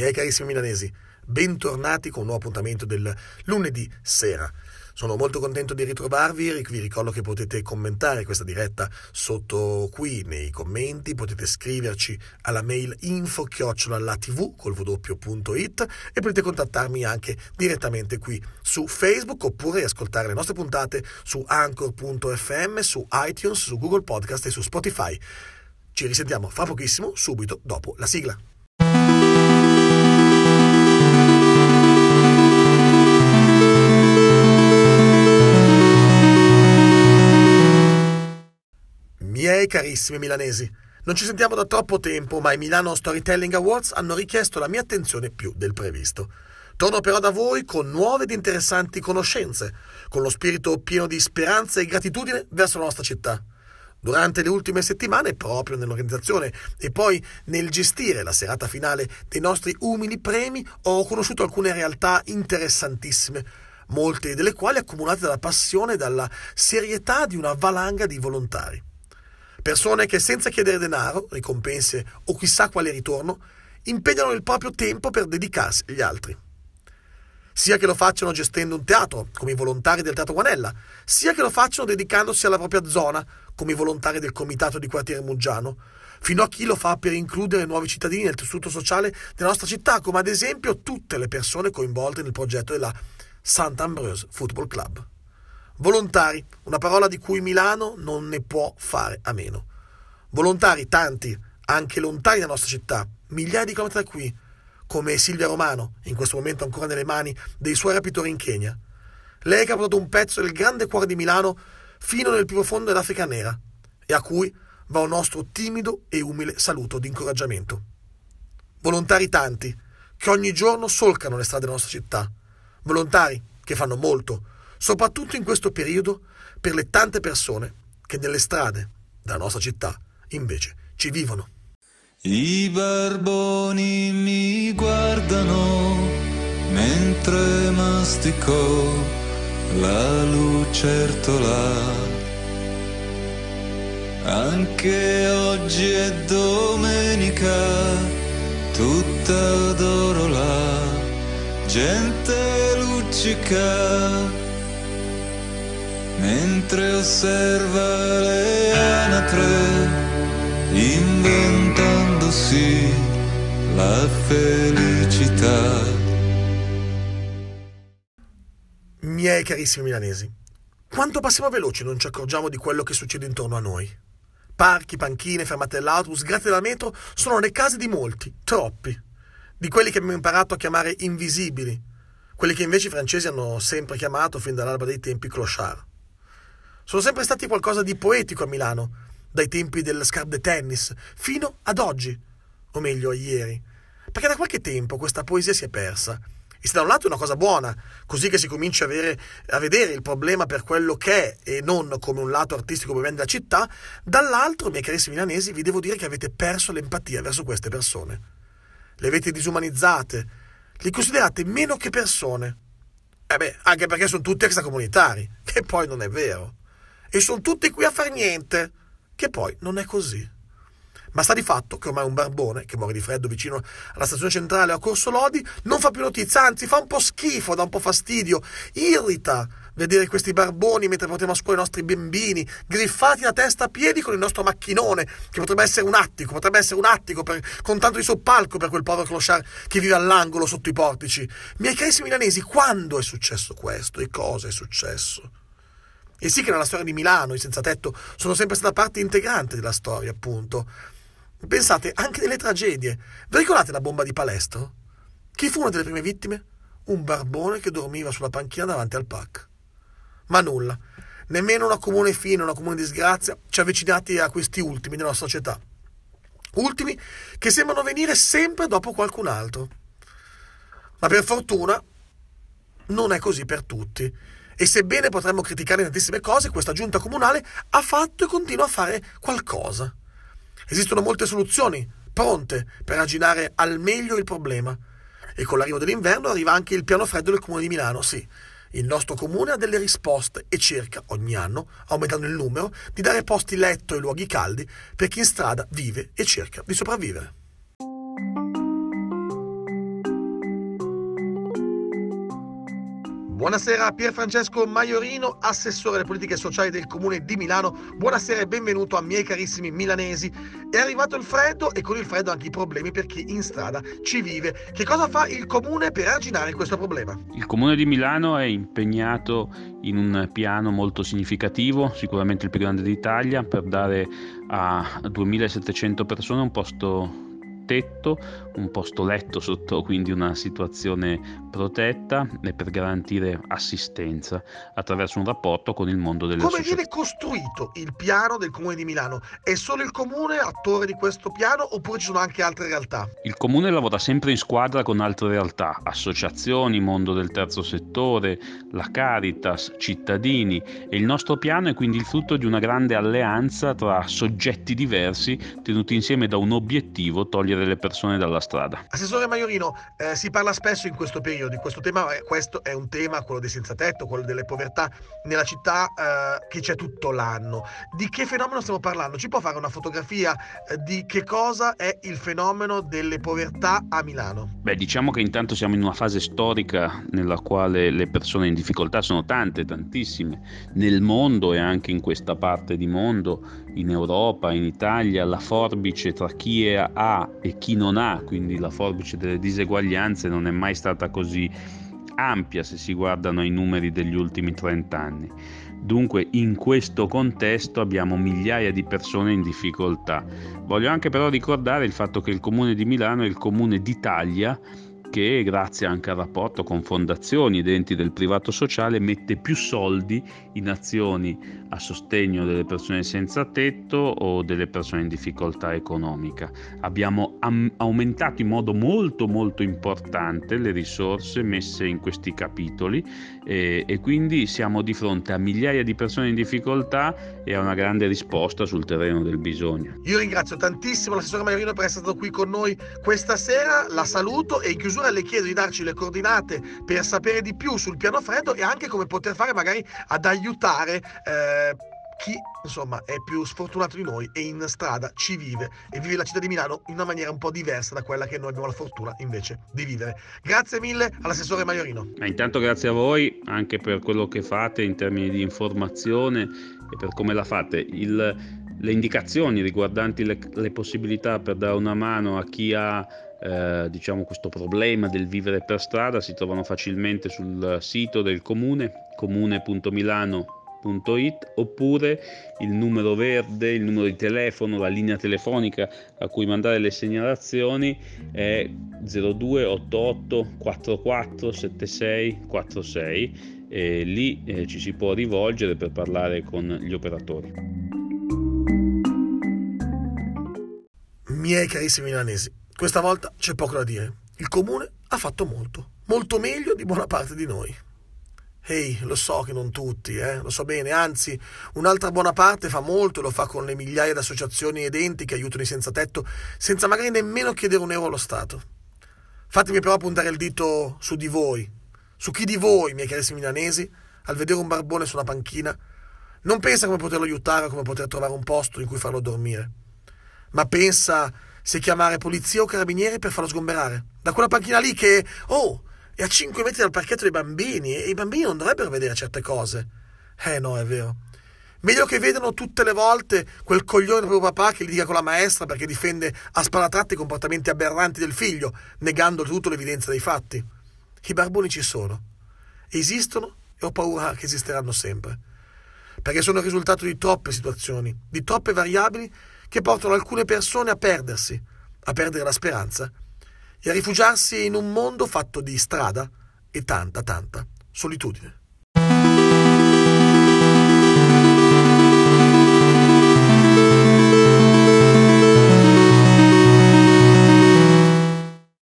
Miei carissimi milanesi, bentornati con un nuovo appuntamento del lunedì sera. Sono molto contento di ritrovarvi, vi ricordo che potete commentare questa diretta sotto qui nei commenti, potete scriverci alla mail info tv col w.it e potete contattarmi anche direttamente qui su Facebook oppure ascoltare le nostre puntate su anchor.fm, su iTunes, su Google Podcast e su Spotify. Ci risentiamo fra pochissimo, subito dopo la sigla. Miei carissimi milanesi, non ci sentiamo da troppo tempo, ma i Milano Storytelling Awards hanno richiesto la mia attenzione più del previsto. Torno però da voi con nuove ed interessanti conoscenze, con lo spirito pieno di speranza e gratitudine verso la nostra città. Durante le ultime settimane, proprio nell'organizzazione e poi nel gestire la serata finale dei nostri umili premi, ho conosciuto alcune realtà interessantissime, molte delle quali accomunate dalla passione e dalla serietà di una valanga di volontari. Persone che senza chiedere denaro, ricompense o chissà quale ritorno, impegnano il proprio tempo per dedicarsi agli altri. Sia che lo facciano gestendo un teatro, come i volontari del Teatro Guanella, sia che lo facciano dedicandosi alla propria zona, come i volontari del Comitato di Quartiere Muggiano, fino a chi lo fa per includere nuovi cittadini nel tessuto sociale della nostra città, come ad esempio tutte le persone coinvolte nel progetto della Sant'Ambrose Football Club. Volontari, una parola di cui Milano non ne può fare a meno. Volontari, tanti, anche lontani dalla nostra città, migliaia di chilometri da qui, come Silvia Romano, in questo momento ancora nelle mani dei suoi rapitori in Kenya. Lei che ha portato un pezzo del grande cuore di Milano fino nel più profondo dell'Africa nera e a cui va un nostro timido e umile saluto di incoraggiamento. Volontari tanti, che ogni giorno solcano le strade della nostra città. Volontari che fanno molto, soprattutto in questo periodo per le tante persone che nelle strade della nostra città invece ci vivono. I barboni mi guardano mentre mastico la lucertola. Anche oggi è domenica, tutta d'oro la gente luccica mentre osserva le anatre, inventandosi la felicità. Miei carissimi milanesi, quanto passiamo veloci non ci accorgiamo di quello che succede intorno a noi. Parchi, panchine, fermate dell'autobus, grazie della metro sono le case di molti, troppi, di quelli che abbiamo imparato a chiamare invisibili, quelli che invece i francesi hanno sempre chiamato fin dall'alba dei tempi clochard sono sempre stati qualcosa di poetico a Milano, dai tempi del scarpe tennis fino ad oggi, o meglio a ieri, perché da qualche tempo questa poesia si è persa. E se da un lato è una cosa buona, così che si comincia a, avere, a vedere il problema per quello che è e non come un lato artistico come della città, dall'altro, miei carissimi milanesi, vi devo dire che avete perso l'empatia verso queste persone. Le avete disumanizzate, li considerate meno che persone. Eh beh, anche perché sono tutti extracomunitari, che poi non è vero e sono tutti qui a fare niente, che poi non è così. Ma sta di fatto che ormai un barbone, che muore di freddo vicino alla stazione centrale a Corso Lodi, non fa più notizia, anzi fa un po' schifo, dà un po' fastidio, irrita vedere questi barboni mentre portiamo a scuola i nostri bambini, griffati da testa a piedi con il nostro macchinone, che potrebbe essere un attico, potrebbe essere un attico per, con tanto di soppalco per quel povero clochard che vive all'angolo sotto i portici. Miei carissimi milanesi, quando è successo questo e cosa è successo? E sì che nella storia di Milano i senza tetto sono sempre stata parte integrante della storia, appunto. Pensate, anche nelle tragedie. Vi ricordate la bomba di Palestro? Chi fu una delle prime vittime? Un barbone che dormiva sulla panchina davanti al PAC. Ma nulla. Nemmeno una comune fine, una comune disgrazia ci ha avvicinati a questi ultimi della nostra società. Ultimi che sembrano venire sempre dopo qualcun altro. Ma per fortuna non è così per tutti e sebbene potremmo criticare tantissime cose, questa giunta comunale ha fatto e continua a fare qualcosa. Esistono molte soluzioni pronte per arginare al meglio il problema. E con l'arrivo dell'inverno arriva anche il piano freddo del comune di Milano, sì. Il nostro comune ha delle risposte e cerca ogni anno, aumentando il numero, di dare posti letto e luoghi caldi per chi in strada vive e cerca di sopravvivere. Buonasera Pier Francesco Maiorino, assessore alle politiche sociali del comune di Milano. Buonasera e benvenuto a miei carissimi milanesi. È arrivato il freddo e con il freddo anche i problemi per chi in strada ci vive. Che cosa fa il comune per arginare questo problema? Il comune di Milano è impegnato in un piano molto significativo, sicuramente il più grande d'Italia, per dare a 2700 persone un posto tetto, un posto letto sotto quindi una situazione protetta e per garantire assistenza attraverso un rapporto con il mondo delle Come associazioni. viene costruito il piano del Comune di Milano? È solo il Comune attore di questo piano oppure ci sono anche altre realtà? Il comune lavora sempre in squadra con altre realtà, associazioni, mondo del terzo settore, la Caritas, cittadini e il nostro piano è quindi il frutto di una grande alleanza tra soggetti diversi tenuti insieme da un obiettivo, togliere le persone dalla strada. Assessore Maiorino, eh, si parla spesso in questo periodo di questo tema, questo è un tema, quello dei senza tetto, quello delle povertà nella città eh, che c'è tutto l'anno. Di che fenomeno stiamo parlando? Ci può fare una fotografia eh, di che cosa è il fenomeno delle povertà a Milano? Beh, diciamo che intanto siamo in una fase storica nella quale le persone in difficoltà sono tante, tantissime, nel mondo e anche in questa parte di mondo, in Europa, in Italia, la forbice tra chi ha e chi non ha, quindi la forbice delle diseguaglianze non è mai stata così ampia se si guardano i numeri degli ultimi 30 anni. Dunque in questo contesto abbiamo migliaia di persone in difficoltà. Voglio anche però ricordare il fatto che il comune di Milano è il comune d'Italia che grazie anche al rapporto con fondazioni ed enti del privato sociale mette più soldi in azioni a sostegno delle persone senza tetto o delle persone in difficoltà economica. Abbiamo am- aumentato in modo molto molto importante le risorse messe in questi capitoli e, e quindi siamo di fronte a migliaia di persone in difficoltà e a una grande risposta sul terreno del bisogno. Io ringrazio tantissimo l'assessore Maiorino per essere stato qui con noi questa sera, la saluto e in chiusura le chiedo di darci le coordinate per sapere di più sul piano freddo e anche come poter fare magari ad aiutare eh, chi insomma è più sfortunato di noi e in strada ci vive e vive la città di Milano in una maniera un po' diversa da quella che noi abbiamo la fortuna invece di vivere. Grazie mille all'assessore Maiorino. Ma intanto grazie a voi anche per quello che fate in termini di informazione e per come la fate. Il, le indicazioni riguardanti le, le possibilità per dare una mano a chi ha eh, diciamo questo problema del vivere per strada si trovano facilmente sul sito del comune comune.milano.it oppure il numero verde, il numero di telefono, la linea telefonica a cui mandare le segnalazioni è 0288 44 76 46 e lì eh, ci si può rivolgere per parlare con gli operatori. Miei carissimi milanesi, questa volta c'è poco da dire. Il comune ha fatto molto, molto meglio di buona parte di noi. Ehi, lo so che non tutti, eh, lo so bene, anzi, un'altra buona parte fa molto e lo fa con le migliaia di associazioni ed enti che aiutano i senza tetto, senza magari nemmeno chiedere un euro allo Stato. Fatemi però puntare il dito su di voi, su chi di voi, miei carissimi milanesi, al vedere un barbone su una panchina, non pensa come poterlo aiutare o come poter trovare un posto in cui farlo dormire, ma pensa se chiamare polizia o carabinieri per farlo sgomberare. Da quella panchina lì che, oh, è a 5 metri dal parchetto dei bambini e i bambini non dovrebbero vedere certe cose. Eh no, è vero. Meglio che vedano tutte le volte quel coglione del proprio papà che litiga con la maestra perché difende a sparatratti i comportamenti aberranti del figlio, negando tutto l'evidenza dei fatti. I barboni ci sono. Esistono e ho paura che esisteranno sempre. Perché sono il risultato di troppe situazioni, di troppe variabili che portano alcune persone a perdersi, a perdere la speranza e a rifugiarsi in un mondo fatto di strada e tanta, tanta solitudine.